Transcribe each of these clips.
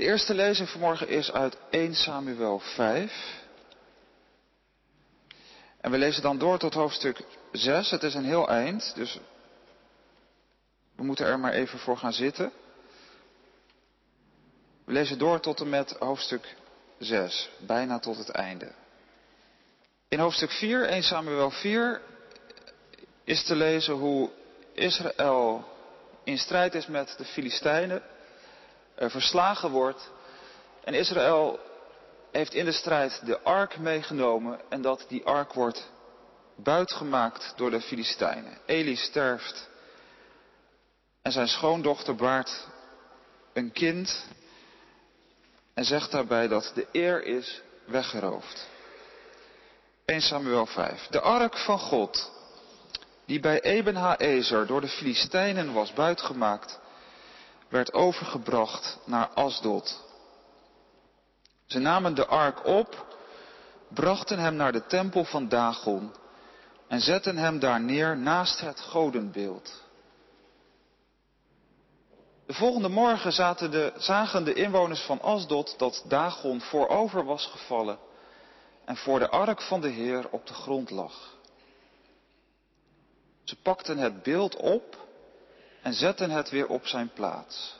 De eerste lezing vanmorgen is uit 1 Samuel 5. En we lezen dan door tot hoofdstuk 6. Het is een heel eind, dus we moeten er maar even voor gaan zitten. We lezen door tot en met hoofdstuk 6, bijna tot het einde. In hoofdstuk 4, 1 Samuel 4, is te lezen hoe Israël in strijd is met de Filistijnen, verslagen wordt. En Israël heeft in de strijd de ark meegenomen en dat die ark wordt buitgemaakt door de Filistijnen. Eli sterft en zijn schoondochter baart een kind en zegt daarbij dat de eer is weggeroofd. 1 Samuel 5. De ark van God, die bij Eben Haezer door de Filistijnen was buitgemaakt, werd overgebracht naar Asdod. Ze namen de ark op, brachten hem naar de tempel van Dagon en zetten hem daar neer naast het godenbeeld. De volgende morgen zaten de, zagen de inwoners van Asdod dat Dagon voorover was gevallen en voor de ark van de Heer op de grond lag. Ze pakten het beeld op en zetten het weer op zijn plaats.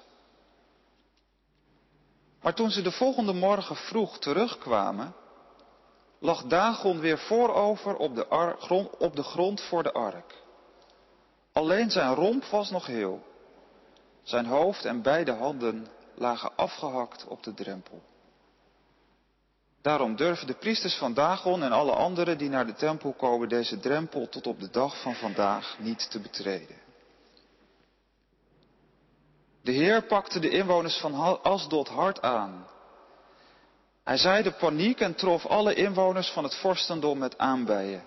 Maar toen ze de volgende morgen vroeg terugkwamen, lag Dagon weer voorover op de, grond, op de grond voor de ark. Alleen zijn romp was nog heel. Zijn hoofd en beide handen lagen afgehakt op de drempel. Daarom durven de priesters van Dagon en alle anderen die naar de tempel komen deze drempel tot op de dag van vandaag niet te betreden. De Heer pakte de inwoners van Asdod hard aan. Hij zaaide paniek en trof alle inwoners van het vorstendom met aanbijen.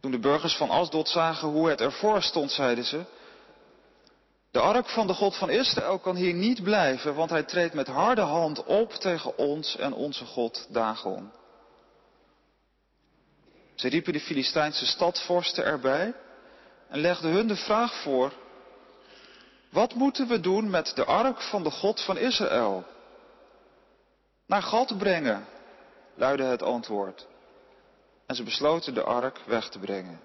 Toen de burgers van Asdod zagen hoe het ervoor stond, zeiden ze, de ark van de God van Israël kan hier niet blijven, want hij treedt met harde hand op tegen ons en onze God Dagon. Ze riepen de Filistijnse stadvorsten erbij en legden hun de vraag voor, wat moeten we doen met de ark van de God van Israël? Naar God brengen, luidde het antwoord. En ze besloten de ark weg te brengen.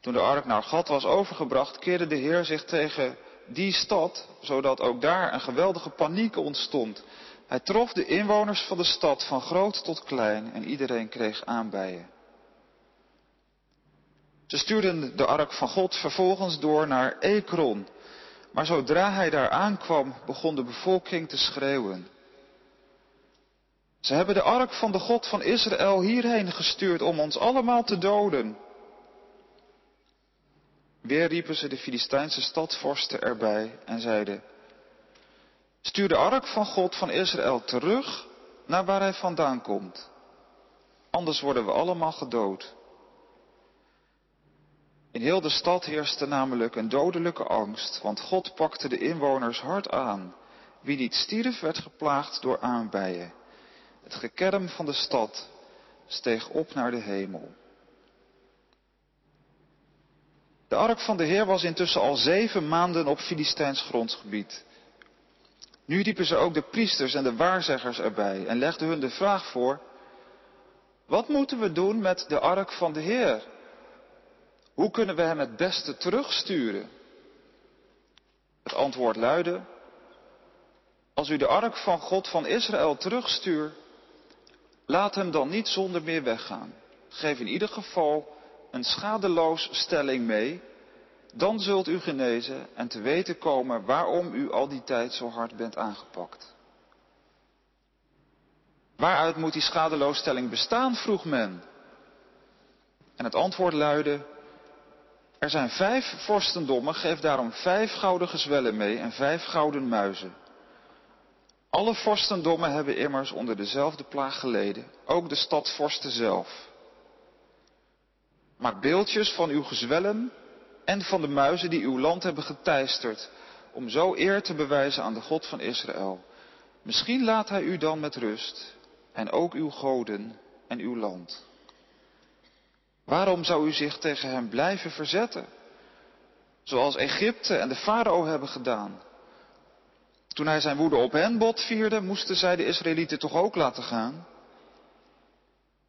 Toen de ark naar God was overgebracht, keerde de Heer zich tegen die stad, zodat ook daar een geweldige paniek ontstond. Hij trof de inwoners van de stad van groot tot klein en iedereen kreeg aanbijen. Ze stuurden de ark van God vervolgens door naar Ekron. Maar zodra hij daar aankwam, begon de bevolking te schreeuwen. Ze hebben de ark van de God van Israël hierheen gestuurd om ons allemaal te doden. Weer riepen ze de Filistijnse stadvorsten erbij en zeiden, stuur de ark van God van Israël terug naar waar hij vandaan komt. Anders worden we allemaal gedood. In heel de stad heerste namelijk een dodelijke angst, want God pakte de inwoners hard aan. Wie niet stierf, werd geplaagd door aanbijen. Het gekerm van de stad steeg op naar de hemel. De ark van de Heer was intussen al zeven maanden op Filistijns grondgebied. Nu riepen ze ook de priesters en de waarzeggers erbij en legden hun de vraag voor, wat moeten we doen met de ark van de Heer? Hoe kunnen we hem het beste terugsturen? Het antwoord luidde, als u de ark van God van Israël terugstuurt, laat hem dan niet zonder meer weggaan. Geef in ieder geval een schadeloos stelling mee, dan zult u genezen en te weten komen waarom u al die tijd zo hard bent aangepakt. Waaruit moet die schadeloosstelling bestaan, vroeg men. En het antwoord luidde, er zijn vijf vorstendommen, geef daarom vijf gouden gezwellen mee en vijf gouden muizen. Alle vorstendommen hebben immers onder dezelfde plaag geleden, ook de stadvorsten zelf. Maak beeldjes van uw gezwellen en van de muizen die uw land hebben geteisterd, om zo eer te bewijzen aan de God van Israël. Misschien laat hij u dan met rust, en ook uw goden en uw land. Waarom zou u zich tegen hem blijven verzetten? Zoals Egypte en de farao hebben gedaan. Toen hij zijn woede op hen botvierde, moesten zij de Israëlieten toch ook laten gaan?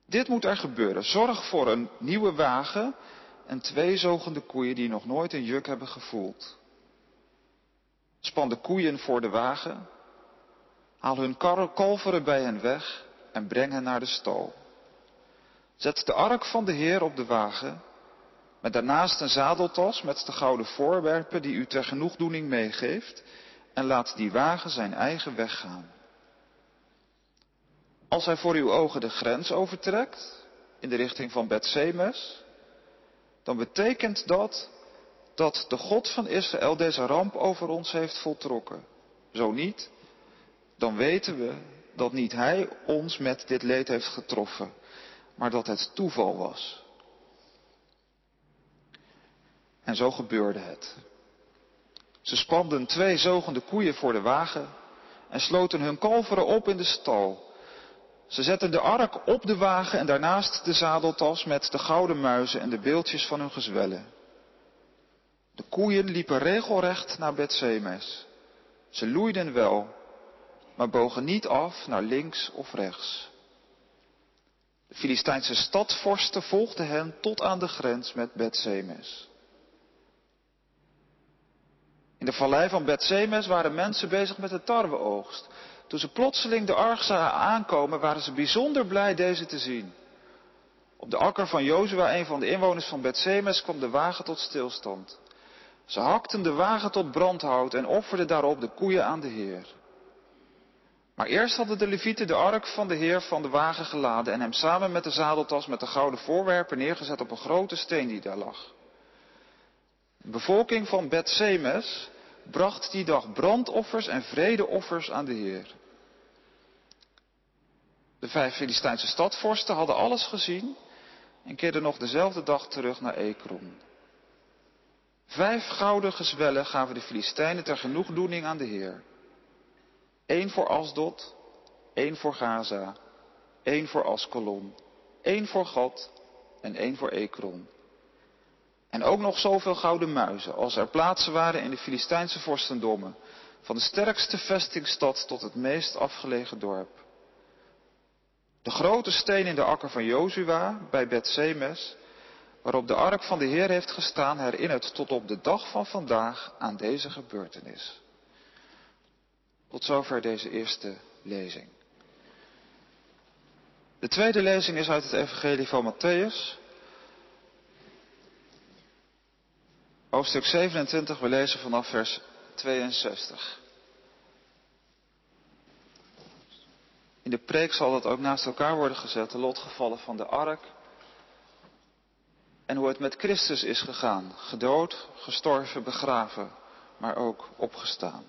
Dit moet er gebeuren. Zorg voor een nieuwe wagen en twee zogende koeien die nog nooit een juk hebben gevoeld. Span de koeien voor de wagen, haal hun kalveren bij hen weg en breng hen naar de stal. Zet de ark van de Heer op de wagen, met daarnaast een zadeltas met de gouden voorwerpen die u ter genoegdoening meegeeft, en laat die wagen zijn eigen weg gaan. Als hij voor uw ogen de grens overtrekt, in de richting van Bethsemes, dan betekent dat dat de God van Israël deze ramp over ons heeft voltrokken. Zo niet, dan weten we dat niet Hij ons met dit leed heeft getroffen, maar dat het toeval was. En zo gebeurde het. Ze spanden twee zogende koeien voor de wagen en sloten hun kalveren op in de stal. Ze zetten de ark op de wagen en daarnaast de zadeltas met de gouden muizen en de beeldjes van hun gezwellen. De koeien liepen regelrecht naar Bethsemes. Ze loeiden wel, maar bogen niet af naar links of rechts. De Filistijnse stadvorsten volgden hen tot aan de grens met Bethsemes. In de vallei van Bethsemes waren mensen bezig met de tarweoogst. Toen ze plotseling de arg zagen aankomen, waren ze bijzonder blij deze te zien. Op de akker van Jozua, een van de inwoners van Bethsemes, kwam de wagen tot stilstand. Ze hakten de wagen tot brandhout en offerden daarop de koeien aan de Heer. Maar eerst hadden de levieten de ark van de Heer van de wagen geladen en hem samen met de zadeltas met de gouden voorwerpen neergezet op een grote steen die daar lag. De bevolking van Bethsemes bracht die dag brandoffers en vredeoffers aan de Heer. De vijf Filistijnse stadvorsten hadden alles gezien en keerden nog dezelfde dag terug naar Ekron. Vijf gouden gezwellen gaven de Filistijnen ter genoegdoening aan de Heer. Eén voor Asdod, één voor Gaza, één voor Askelon, één voor Gad en één voor Ekron. En ook nog zoveel gouden muizen als er plaatsen waren in de Filistijnse vorstendommen, van de sterkste vestingstad tot het meest afgelegen dorp. De grote steen in de akker van Jozua bij Bethsemes, waarop de ark van de Heer heeft gestaan, herinnert tot op de dag van vandaag aan deze gebeurtenis. Tot zover deze eerste lezing. De tweede lezing is uit het Evangelie van Matthäus, Hoofdstuk 27, we lezen vanaf vers 62. In de preek zal dat ook naast elkaar worden gezet, de lotgevallen van de ark. En hoe het met Christus is gegaan. Gedood, gestorven, begraven, maar ook opgestaan.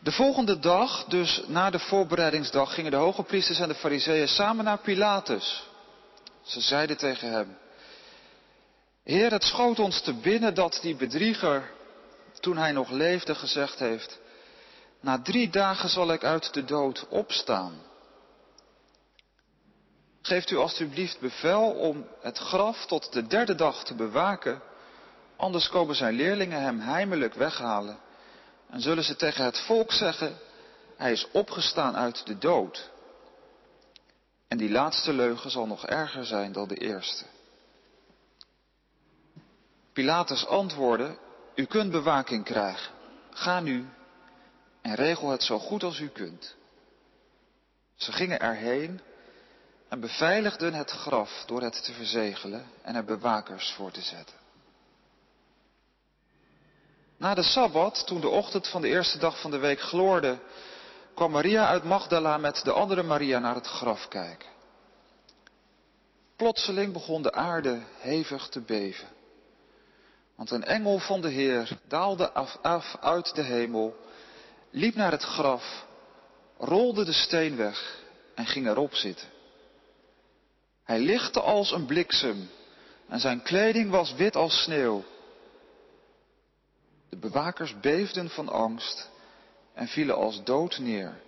De volgende dag, dus na de voorbereidingsdag, gingen de hoge priesters en de fariseeën samen naar Pilatus. Ze zeiden tegen hem, Heer, het schoot ons te binnen dat die bedrieger, toen hij nog leefde, gezegd heeft, na drie dagen zal ik uit de dood opstaan. Geeft u alstublieft bevel om het graf tot de derde dag te bewaken, anders komen zijn leerlingen hem heimelijk weghalen en zullen ze tegen het volk zeggen, hij is opgestaan uit de dood. En die laatste leugen zal nog erger zijn dan de eerste. Pilatus antwoordde, u kunt bewaking krijgen. Ga nu en regel het zo goed als u kunt. Ze gingen erheen en beveiligden het graf door het te verzegelen en er bewakers voor te zetten. Na de Sabbat, toen de ochtend van de eerste dag van de week gloorde, kwam Maria uit Magdala met de andere Maria naar het graf kijken. Plotseling begon de aarde hevig te beven. Want een engel van de Heer daalde af, uit de hemel, liep naar het graf, rolde de steen weg en ging erop zitten. Hij lichtte als een bliksem en zijn kleding was wit als sneeuw. De bewakers beefden van angst en vielen als dood neer.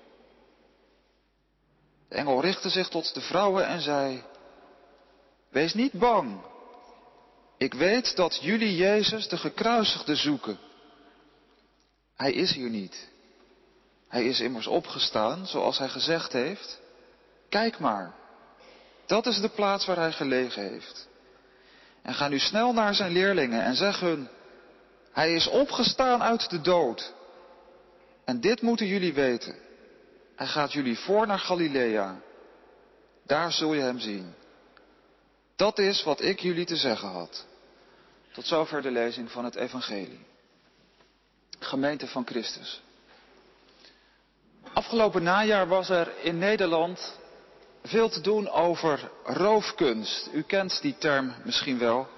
De engel richtte zich tot de vrouwen en zei, Wees niet bang. Ik weet dat jullie Jezus de gekruisigde zoeken. Hij is hier niet. Hij is immers opgestaan, zoals hij gezegd heeft. Kijk maar, dat is de plaats waar hij gelegen heeft. En ga nu snel naar zijn leerlingen en zeg hun, hij is opgestaan uit de dood. En dit moeten jullie weten. Hij gaat jullie voor naar Galilea. Daar zul je hem zien. Dat is wat ik jullie te zeggen had. Tot zover de lezing van het Evangelie. Gemeente van Christus. Afgelopen najaar was er in Nederland veel te doen over roofkunst. U kent die term misschien wel.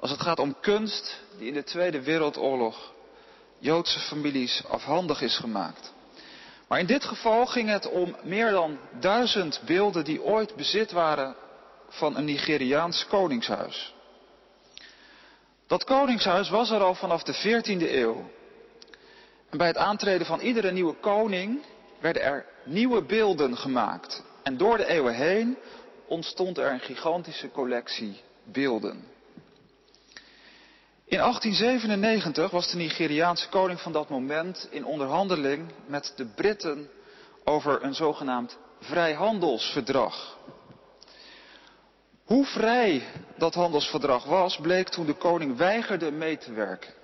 Als het gaat om kunst die in de Tweede Wereldoorlog Joodse families afhandig is gemaakt. Maar in dit geval ging het om meer dan duizend beelden die ooit bezit waren van een Nigeriaans koningshuis. Dat koningshuis was er al vanaf de 14e eeuw. En bij het aantreden van iedere nieuwe koning werden er nieuwe beelden gemaakt. En door de eeuwen heen ontstond er een gigantische collectie beelden. In 1897 was de Nigeriaanse koning van dat moment in onderhandeling met de Britten over een zogenaamd vrijhandelsverdrag. Hoe vrij dat handelsverdrag was, bleek toen de koning weigerde mee te werken.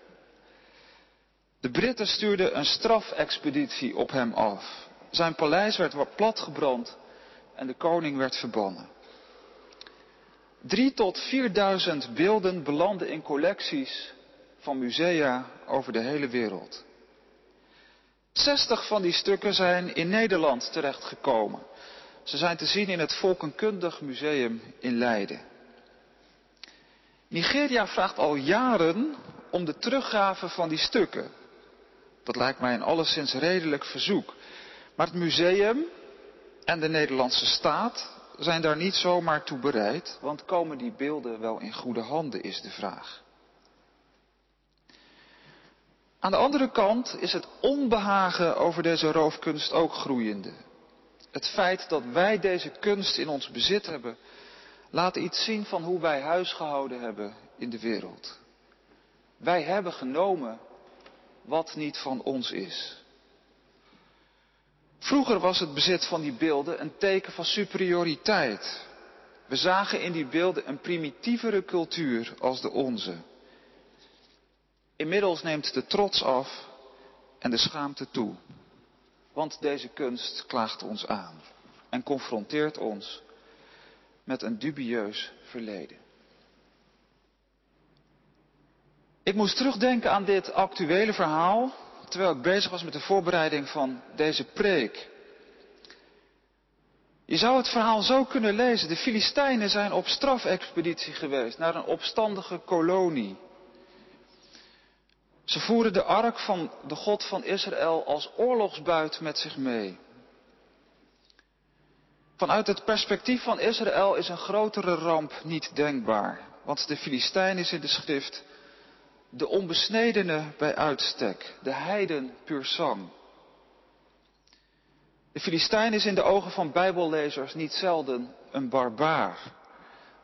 De Britten stuurden een strafexpeditie op hem af. Zijn paleis werd platgebrand en de koning werd verbannen. Drie tot vierduizend beelden belanden in collecties van musea over de hele wereld. Zestig van die stukken zijn in Nederland terechtgekomen. Ze zijn te zien in het Volkenkundig Museum in Leiden. Nigeria vraagt al jaren om de teruggave van die stukken. Dat lijkt mij een alleszins redelijk verzoek. Maar het museum en de Nederlandse staat zijn daar niet zomaar toe bereid, want komen die beelden wel in goede handen, is de vraag. Aan de andere kant is het onbehagen over deze roofkunst ook groeiende. Het feit dat wij deze kunst in ons bezit hebben, laat iets zien van hoe wij huisgehouden hebben in de wereld. Wij hebben genomen wat niet van ons is. Vroeger was het bezit van die beelden een teken van superioriteit. We zagen in die beelden een primitievere cultuur als de onze. Inmiddels neemt de trots af en de schaamte toe. Want deze kunst klaagt ons aan en confronteert ons met een dubieus verleden. Ik moest terugdenken aan dit actuele verhaal terwijl ik bezig was met de voorbereiding van deze preek. Je zou het verhaal zo kunnen lezen. De Filistijnen zijn op strafexpeditie geweest naar een opstandige kolonie. Ze voeren de ark van de God van Israël als oorlogsbuit met zich mee. Vanuit het perspectief van Israël is een grotere ramp niet denkbaar. Want de Filistijn is in de schrift de onbesnedene bij uitstek, de heiden puur sang. De Filistijn is in de ogen van bijbellezers niet zelden een barbaar,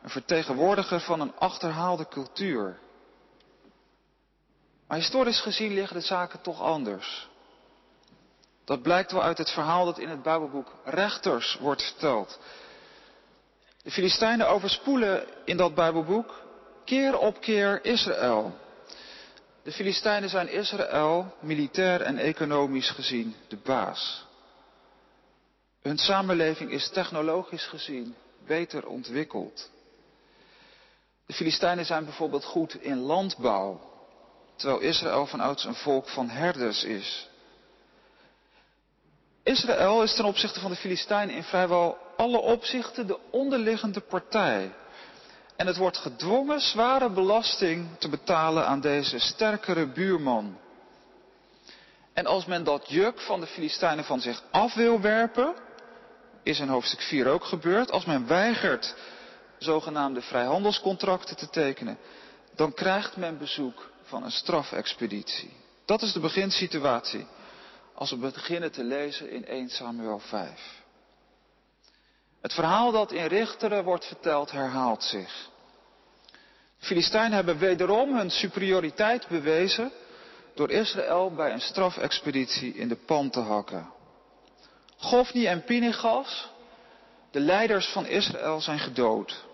een vertegenwoordiger van een achterhaalde cultuur. Maar historisch gezien liggen de zaken toch anders. Dat blijkt wel uit het verhaal dat in het Bijbelboek Rechters wordt verteld. De Filistijnen overspoelen in dat Bijbelboek keer op keer Israël. De Filistijnen zijn Israël militair en economisch gezien de baas. Hun samenleving is technologisch gezien beter ontwikkeld. De Filistijnen zijn bijvoorbeeld goed in landbouw, terwijl Israël vanouds een volk van herders is. Israël is ten opzichte van de Filistijnen in vrijwel alle opzichten de onderliggende partij. En het wordt gedwongen zware belasting te betalen aan deze sterkere buurman. En als men dat juk van de Filistijnen van zich af wil werpen, is in hoofdstuk 4 ook gebeurd, als men weigert zogenaamde vrijhandelscontracten te tekenen, dan krijgt men bezoek van een strafexpeditie. Dat is de beginsituatie als we beginnen te lezen in 1 Samuel 5. Het verhaal dat in Richteren wordt verteld herhaalt zich. De Filistijnen hebben wederom hun superioriteit bewezen door Israël bij een strafexpeditie in de pan te hakken. Gofni en Pinegas, de leiders van Israël, zijn gedood.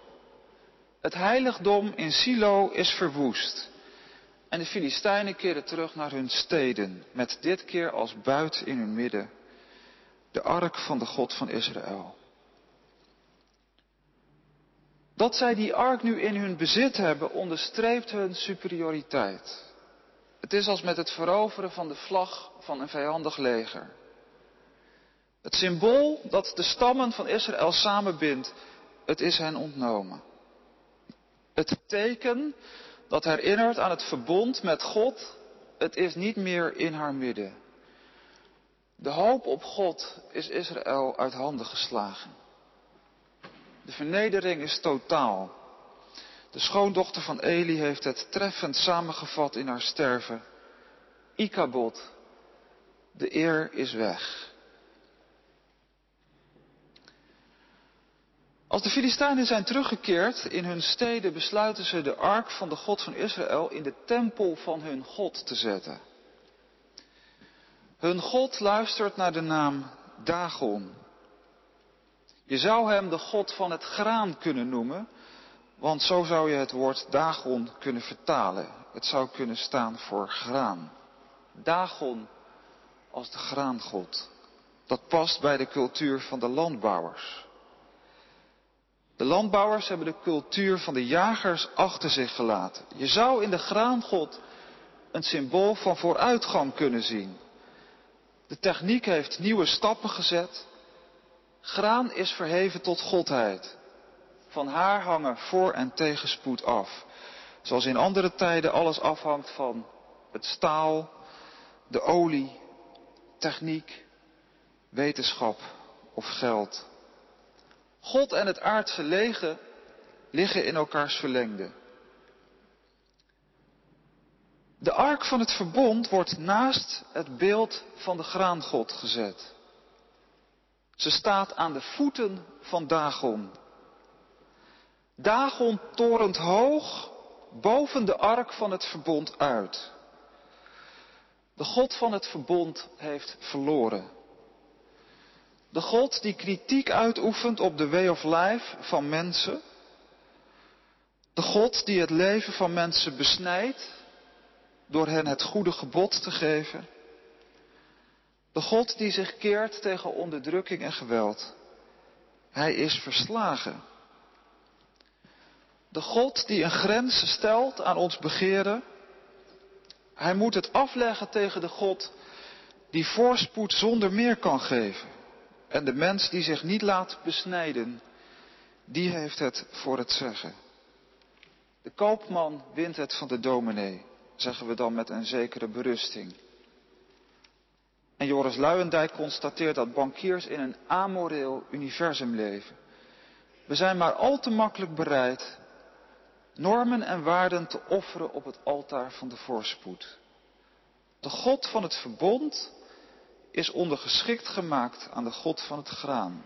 Het heiligdom in Silo is verwoest. En de Filistijnen keren terug naar hun steden, met dit keer als buit in hun midden de ark van de God van Israël. Dat zij die ark nu in hun bezit hebben, onderstreept hun superioriteit. Het is als met het veroveren van de vlag van een vijandig leger. Het symbool dat de stammen van Israël samenbindt, het is hen ontnomen. Het teken dat herinnert aan het verbond met God, het is niet meer in haar midden. De hoop op God is Israël uit handen geslagen. De vernedering is totaal. De schoondochter van Eli heeft het treffend samengevat in haar sterven. Ikabod, de eer is weg. Als de Filistijnen zijn teruggekeerd in hun steden, besluiten ze de ark van de God van Israël in de tempel van hun God te zetten. Hun God luistert naar de naam Dagon. Je zou hem de God van het graan kunnen noemen, want zo zou je het woord Dagon kunnen vertalen. Het zou kunnen staan voor graan. Dagon als de graangod. Dat past bij de cultuur van de landbouwers. De landbouwers hebben de cultuur van de jagers achter zich gelaten. Je zou in de graangod een symbool van vooruitgang kunnen zien. De techniek heeft nieuwe stappen gezet. Graan is verheven tot godheid. Van haar hangen voor- en tegenspoed af. Zoals in andere tijden alles afhangt van het staal, de olie, techniek, wetenschap of geld. God en het aardse leger liggen in elkaars verlengde. De ark van het verbond wordt naast het beeld van de graangod gezet. Ze staat aan de voeten van Dagon. Dagon torent hoog boven de ark van het verbond uit. De God van het verbond heeft verloren. De God die kritiek uitoefent op de way of life van mensen. De God die het leven van mensen besnijdt door hen het goede gebod te geven. De God die zich keert tegen onderdrukking en geweld. Hij is verslagen. De God die een grens stelt aan ons begeren. Hij moet het afleggen tegen de God die voorspoed zonder meer kan geven. En de mens die zich niet laat besnijden, die heeft het voor het zeggen. De koopman wint het van de dominee, zeggen we dan met een zekere berusting. En Joris Luijendijk constateert dat bankiers in een amoreel universum leven. We zijn maar al te makkelijk bereid normen en waarden te offeren op het altaar van de voorspoed. De God van het verbond is ondergeschikt gemaakt aan de God van het graan.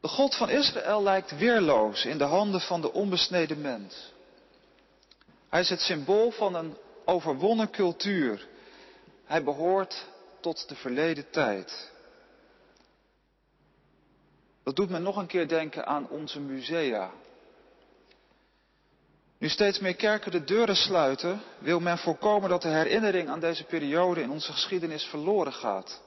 De God van Israël lijkt weerloos in de handen van de onbesneden mens. Hij is het symbool van een overwonnen cultuur. Hij behoort tot de verleden tijd. Dat doet me nog een keer denken aan onze musea. Nu steeds meer kerken de deuren sluiten, wil men voorkomen dat de herinnering aan deze periode in onze geschiedenis verloren gaat.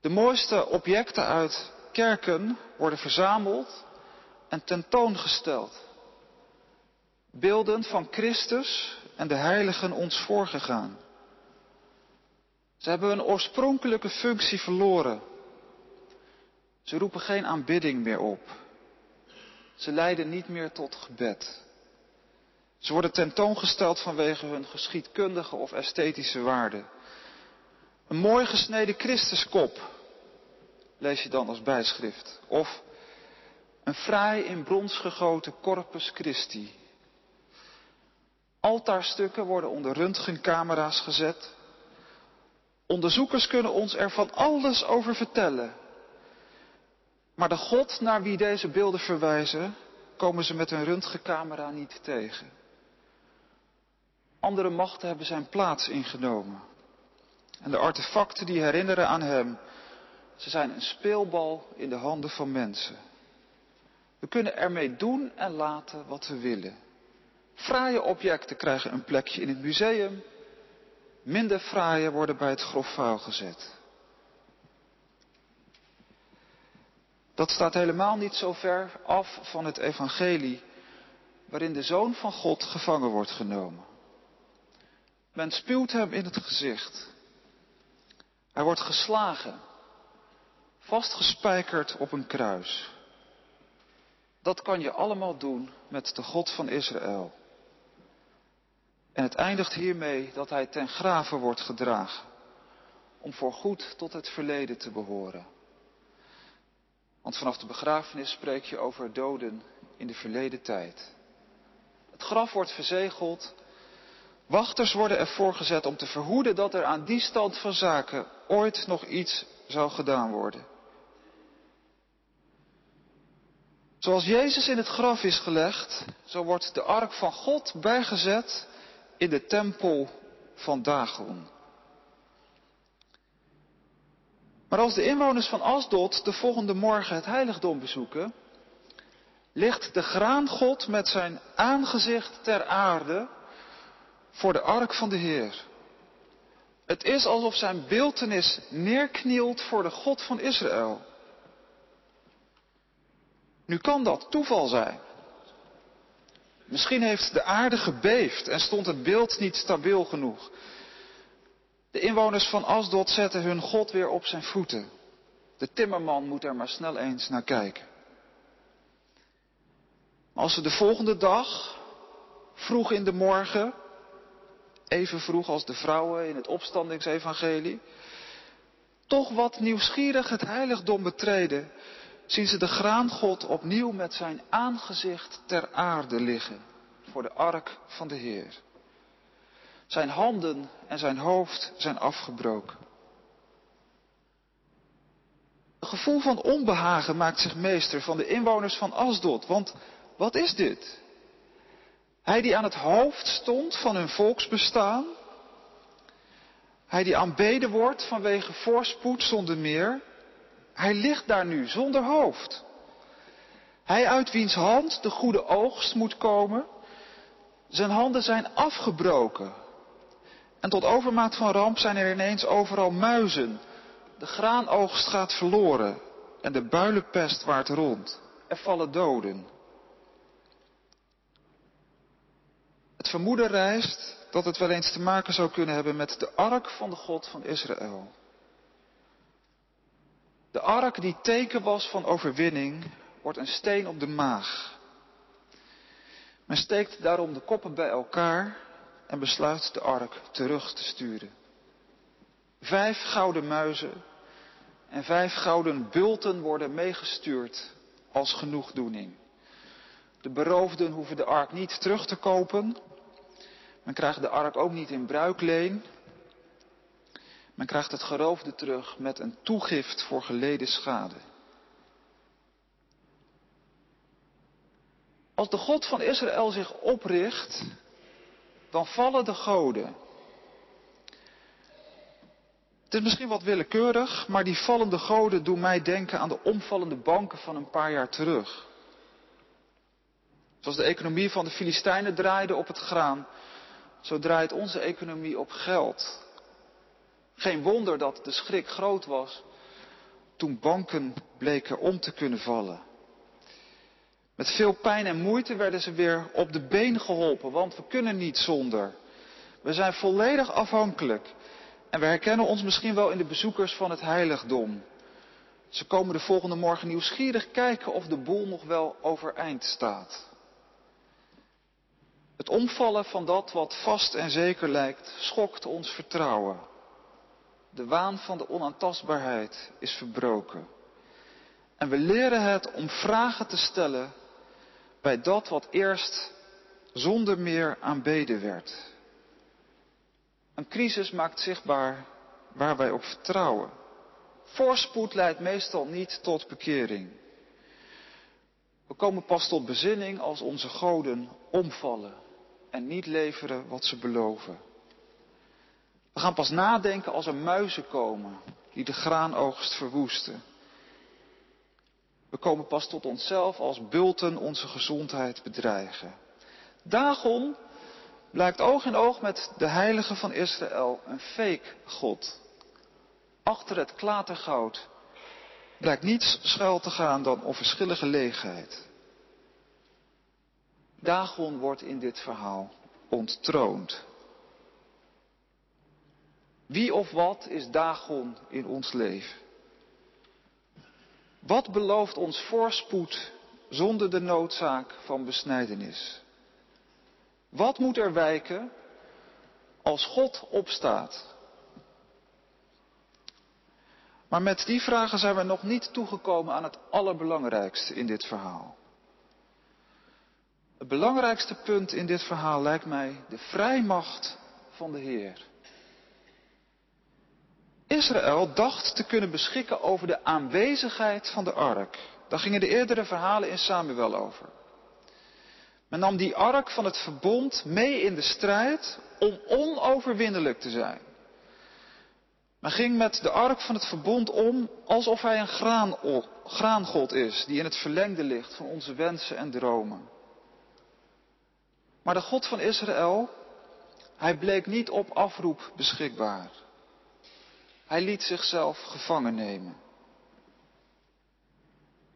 De mooiste objecten uit kerken worden verzameld en tentoongesteld. Beelden van Christus en de heiligen ons voorgegaan. Ze hebben hun oorspronkelijke functie verloren. Ze roepen geen aanbidding meer op. Ze leiden niet meer tot gebed. Ze worden tentoongesteld vanwege hun geschiedkundige of esthetische waarde. Een mooi gesneden Christuskop lees je dan als bijschrift. Of een fraai in brons gegoten Corpus Christi. Altaarstukken worden onder röntgencamera's gezet. Onderzoekers kunnen ons er van alles over vertellen. Maar de God naar wie deze beelden verwijzen, komen ze met een röntgencamera niet tegen. Andere machten hebben zijn plaats ingenomen. En de artefacten die herinneren aan hem, ze zijn een speelbal in de handen van mensen. We kunnen ermee doen en laten wat we willen. Fraaie objecten krijgen een plekje in het museum. Minder fraaie worden bij het grof vuil gezet. Dat staat helemaal niet zo ver af van het evangelie waarin de zoon van God gevangen wordt genomen. Men spuwt hem in het gezicht. Hij wordt geslagen, vastgespijkerd op een kruis. Dat kan je allemaal doen met de God van Israël. En het eindigt hiermee dat hij ten graven wordt gedragen, om voorgoed tot het verleden te behoren. Want vanaf de begrafenis spreek je over doden in de verleden tijd. Het graf wordt verzegeld. Wachters worden ervoor gezet om te verhoeden dat er aan die stand van zaken ooit nog iets zou gedaan worden. Zoals Jezus in het graf is gelegd, zo wordt de ark van God bijgezet in de tempel van Dagon. Maar als de inwoners van Asdod de volgende morgen het heiligdom bezoeken, ligt de graangod met zijn aangezicht ter aarde voor de ark van de Heer. Het is alsof zijn beeltenis neerknielt voor de God van Israël. Nu kan dat toeval zijn. Misschien heeft de aarde gebeefd en stond het beeld niet stabiel genoeg. De inwoners van Asdod zetten hun God weer op zijn voeten. De timmerman moet er maar snel eens naar kijken. Als ze de volgende dag, vroeg in de morgen, even vroeg als de vrouwen in het opstandingsevangelie, toch wat nieuwsgierig het heiligdom betreden, zien ze de graangod opnieuw met zijn aangezicht ter aarde liggen voor de ark van de Heer. Zijn handen en zijn hoofd zijn afgebroken. Een gevoel van onbehagen maakt zich meester van de inwoners van Asdod, want wat is dit? Hij die aan het hoofd stond van hun volksbestaan, hij die aanbeden wordt vanwege voorspoed zonder meer, hij ligt daar nu zonder hoofd. Hij uit wiens hand de goede oogst moet komen, zijn handen zijn afgebroken. En tot overmaat van ramp zijn er ineens overal muizen. De graanoogst gaat verloren en de builenpest waart rond. Er vallen doden. Het vermoeden rijst dat het wel eens te maken zou kunnen hebben met de ark van de God van Israël. De ark die teken was van overwinning, wordt een steen op de maag. Men steekt daarom de koppen bij elkaar en besluit de ark terug te sturen. Vijf gouden muizen en vijf gouden bulten worden meegestuurd als genoegdoening. De beroofden hoeven de ark niet terug te kopen. Men krijgt de ark ook niet in bruikleen. Men krijgt het geroofde terug met een toegift voor geleden schade. Als de God van Israël zich opricht, dan vallen de goden. Het is misschien wat willekeurig, maar die vallende goden doen mij denken aan de omvallende banken van een paar jaar terug. Zoals de economie van de Filistijnen draaide op het graan, zo draait onze economie op geld. Geen wonder dat de schrik groot was toen banken bleken om te kunnen vallen. Met veel pijn en moeite werden ze weer op de been geholpen, want we kunnen niet zonder. We zijn volledig afhankelijk. En we herkennen ons misschien wel in de bezoekers van het heiligdom. Ze komen de volgende morgen nieuwsgierig kijken of de boel nog wel overeind staat. Het omvallen van dat wat vast en zeker lijkt, schokt ons vertrouwen. De waan van de onaantastbaarheid is verbroken. En we leren het om vragen te stellen bij dat wat eerst zonder meer aanbeden werd. Een crisis maakt zichtbaar waar wij op vertrouwen. Voorspoed leidt meestal niet tot bekering. We komen pas tot bezinning als onze goden omvallen en niet leveren wat ze beloven. We gaan pas nadenken als er muizen komen die de graanoogst verwoesten. We komen pas tot onszelf als bulten onze gezondheid bedreigen. Dagon blijkt oog in oog met de heilige van Israël een fake God. Achter het klatergoud blijkt niets schuil te gaan dan onverschillige leegheid. Dagon wordt in dit verhaal onttroond. Wie of wat is Dagon in ons leven? Wat belooft ons voorspoed zonder de noodzaak van besnijdenis? Wat moet er wijken als God opstaat? Maar met die vragen zijn we nog niet toegekomen aan het allerbelangrijkste in dit verhaal. Het belangrijkste punt in dit verhaal lijkt mij de vrijmacht van de Heer. Israël dacht te kunnen beschikken over de aanwezigheid van de ark. Daar gingen de eerdere verhalen in Samuel over. Men nam die ark van het verbond mee in de strijd om onoverwinnelijk te zijn. Men ging met de ark van het verbond om alsof hij een graan, graangod is, die in het verlengde ligt van onze wensen en dromen. Maar de God van Israël, hij bleek niet op afroep beschikbaar. Hij liet zichzelf gevangen nemen.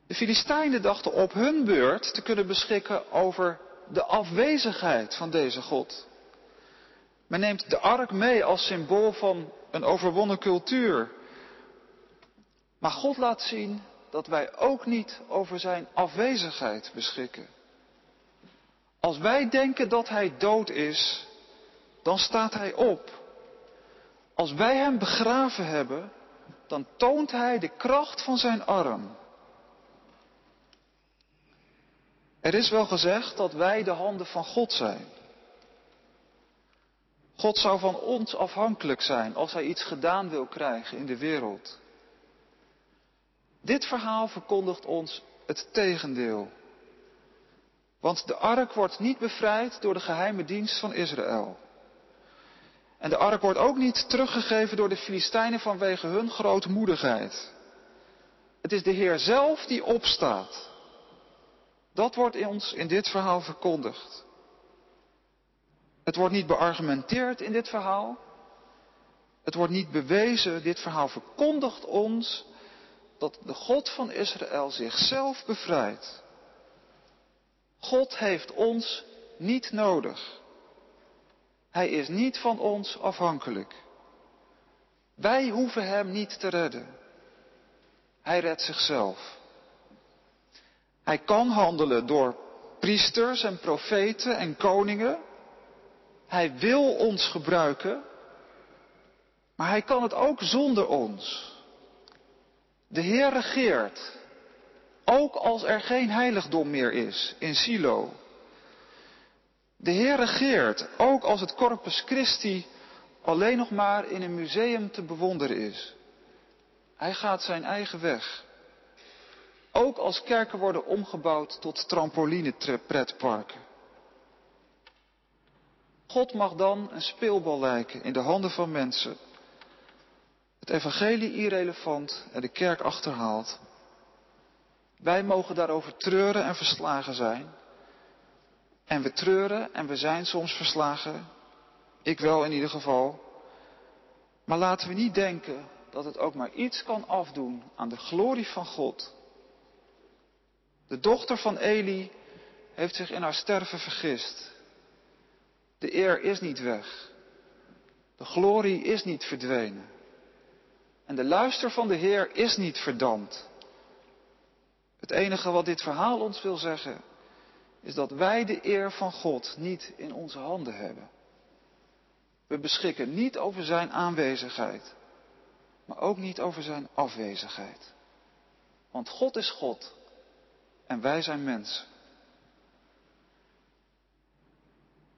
De Filistijnen dachten op hun beurt te kunnen beschikken over de afwezigheid van deze God. Men neemt de ark mee als symbool van een overwonnen cultuur. Maar God laat zien dat wij ook niet over zijn afwezigheid beschikken. Als wij denken dat hij dood is, dan staat hij op. Als wij hem begraven hebben, dan toont hij de kracht van zijn arm. Er is wel gezegd dat wij de handen van God zijn. God zou van ons afhankelijk zijn als hij iets gedaan wil krijgen in de wereld. Dit verhaal verkondigt ons het tegendeel. Want de ark wordt niet bevrijd door de geheime dienst van Israël. En de ark wordt ook niet teruggegeven door de Filistijnen vanwege hun grootmoedigheid. Het is de Heer zelf die opstaat. Dat wordt ons in dit verhaal verkondigd. Het wordt niet beargumenteerd in dit verhaal. Het wordt niet bewezen. Dit verhaal verkondigt ons dat de God van Israël zichzelf bevrijdt. God heeft ons niet nodig. Hij is niet van ons afhankelijk. Wij hoeven Hem niet te redden. Hij redt zichzelf. Hij kan handelen door priesters en profeten en koningen. Hij wil ons gebruiken, maar hij kan het ook zonder ons. De Heer regeert, ook als er geen heiligdom meer is in Silo. De Heer regeert, ook als het Corpus Christi alleen nog maar in een museum te bewonderen is. Hij gaat zijn eigen weg. Ook als kerken worden omgebouwd tot trampoline-pretparken. God mag dan een speelbal lijken in de handen van mensen. Het evangelie irrelevant en de kerk achterhaalt. Wij mogen daarover treuren en verslagen zijn. En we treuren en we zijn soms verslagen. Ik wel in ieder geval. Maar laten we niet denken dat het ook maar iets kan afdoen aan de glorie van God. De dochter van Eli heeft zich in haar sterven vergist. De eer is niet weg. De glorie is niet verdwenen. En de luister van de Heer is niet verdampt. Het enige wat dit verhaal ons wil zeggen, is dat wij de eer van God niet in onze handen hebben. We beschikken niet over Zijn aanwezigheid, maar ook niet over Zijn afwezigheid. Want God is God en wij zijn mensen.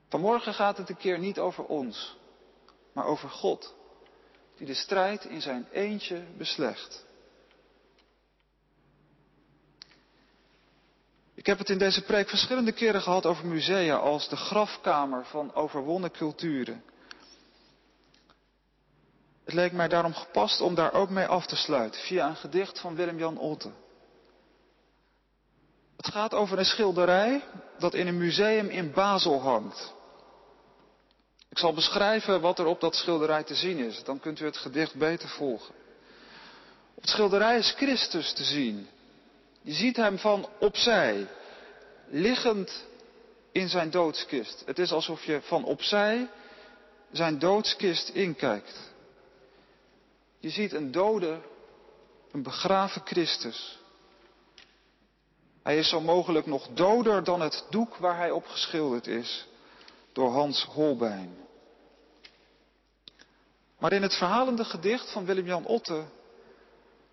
Vanmorgen gaat het een keer niet over ons, maar over God, die de strijd in zijn eentje beslecht. Ik heb het in deze preek verschillende keren gehad over musea als de grafkamer van overwonnen culturen. Het leek mij daarom gepast om daar ook mee af te sluiten via een gedicht van Willem-Jan Otte. Het gaat over een schilderij dat in een museum in Basel hangt. Ik zal beschrijven wat er op dat schilderij te zien is, dan kunt u het gedicht beter volgen. Op het schilderij is Christus te zien. Je ziet hem van opzij, liggend in zijn doodskist. Het is alsof je van opzij zijn doodskist inkijkt. Je ziet een dode, een begraven Christus. Hij is zo mogelijk nog doder dan het doek waar hij op geschilderd is, door Hans Holbein. Maar in het verhalende gedicht van Willem-Jan Otte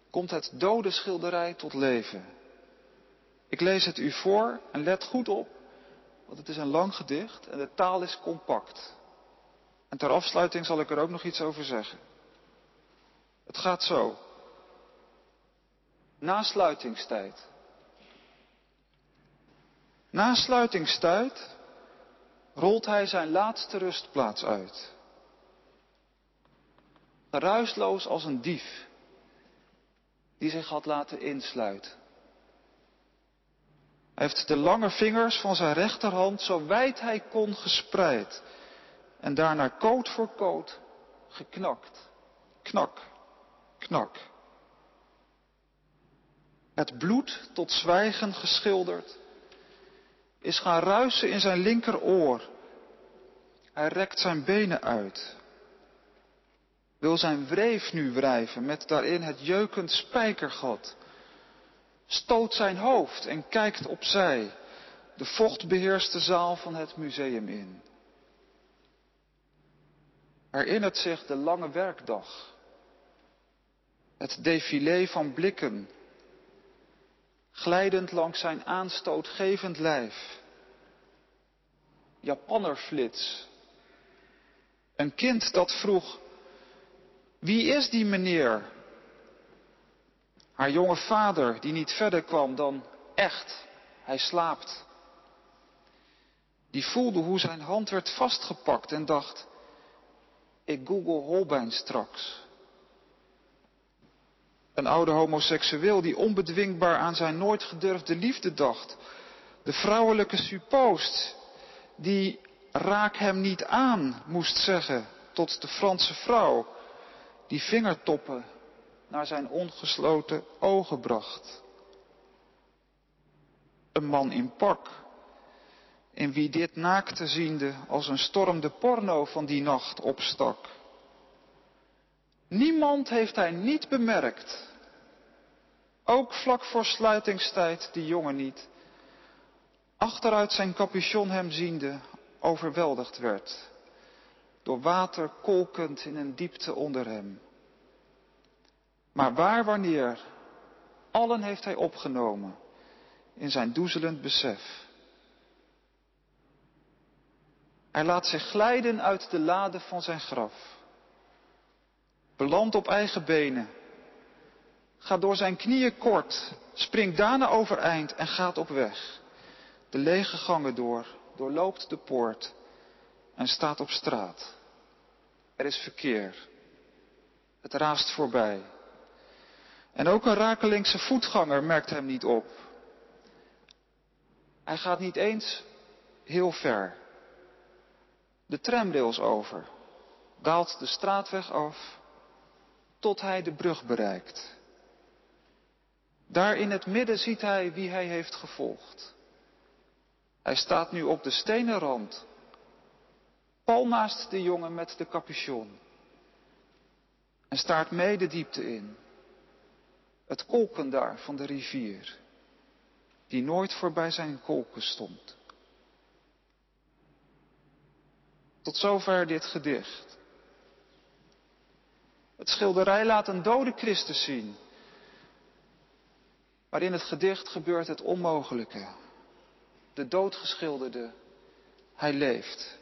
komt het dode schilderij tot leven. Ik lees het u voor en let goed op, want het is een lang gedicht en de taal is compact. En ter afsluiting zal ik er ook nog iets over zeggen. Het gaat zo. Na sluitingstijd. Na sluitingstijd rolt hij zijn laatste rustplaats uit. Geruisloos als een dief die zich had laten insluiten. Hij heeft de lange vingers van zijn rechterhand zo wijd hij kon gespreid en daarna koot voor koot geknakt. Knak, knak. Het bloed tot zwijgen geschilderd is gaan ruisen in zijn linkeroor. Hij rekt zijn benen uit. Wil zijn wreef nu wrijven met daarin het jeukend spijkergat. Stoot zijn hoofd en kijkt opzij de vochtbeheerste zaal van het museum in. Herinnert zich de lange werkdag. Het défilé van blikken glijdend langs zijn aanstootgevend lijf. Japannerflits. Een kind dat vroeg, wie is die meneer? Haar jonge vader die niet verder kwam dan echt, hij slaapt. Die voelde hoe zijn hand werd vastgepakt en dacht, ik google Holbein straks. Een oude homoseksueel die onbedwingbaar aan zijn nooit gedurfde liefde dacht. De vrouwelijke suppost die raak hem niet aan moest zeggen tot de Franse vrouw die vingertoppen naar zijn ongesloten ogen bracht. Een man in pak, in wie dit naakte ziende als een storm de porno van die nacht opstak. Niemand heeft hij niet bemerkt. Ook vlak voor sluitingstijd die jongen niet. Achteruit zijn capuchon hem ziende, overweldigd werd. Door water kolkend in een diepte onder hem. Maar waar, wanneer, allen heeft hij opgenomen in zijn doezelend besef. Hij laat zich glijden uit de lade van zijn graf belandt op eigen benen, gaat door zijn knieën kort, springt daarna overeind en gaat op weg. De lege gangen door, doorloopt de poort en staat op straat. Er is verkeer. Het raast voorbij. En ook een rakelingse voetganger merkt hem niet op. Hij gaat niet eens heel ver. De tramrails over, daalt de straatweg af tot hij de brug bereikt. Daar in het midden ziet hij wie hij heeft gevolgd. Hij staat nu op de stenen rand, pal naast de jongen met de capuchon. En staart mee de diepte in. Het kolken daar van de rivier, die nooit voorbij zijn kolken stond. Tot zover dit gedicht. Het schilderij laat een dode Christus zien. Maar in het gedicht gebeurt het onmogelijke. De doodgeschilderde, hij leeft.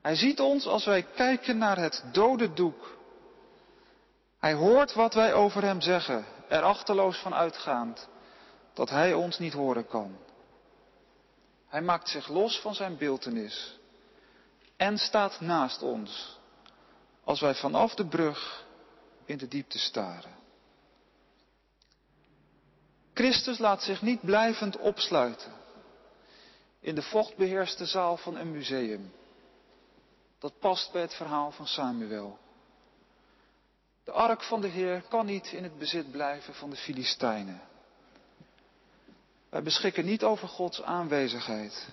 Hij ziet ons als wij kijken naar het dode doek. Hij hoort wat wij over hem zeggen, er achterloos van uitgaand. dat Hij ons niet horen kan. Hij maakt zich los van zijn beeltenis en staat naast ons als wij vanaf de brug in de diepte staren. Christus laat zich niet blijvend opsluiten in de vochtbeheerste zaal van een museum. Dat past bij het verhaal van Samuel. De ark van de Heer kan niet in het bezit blijven van de Filistijnen. Wij beschikken niet over Gods aanwezigheid.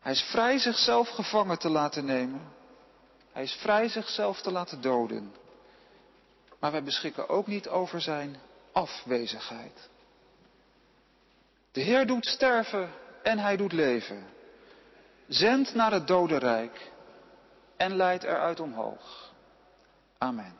Hij is vrij zichzelf gevangen te laten nemen. Hij is vrij zichzelf te laten doden. Maar wij beschikken ook niet over zijn afwezigheid. De Heer doet sterven en hij doet leven. Zendt naar het dodenrijk en leidt eruit omhoog. Amen.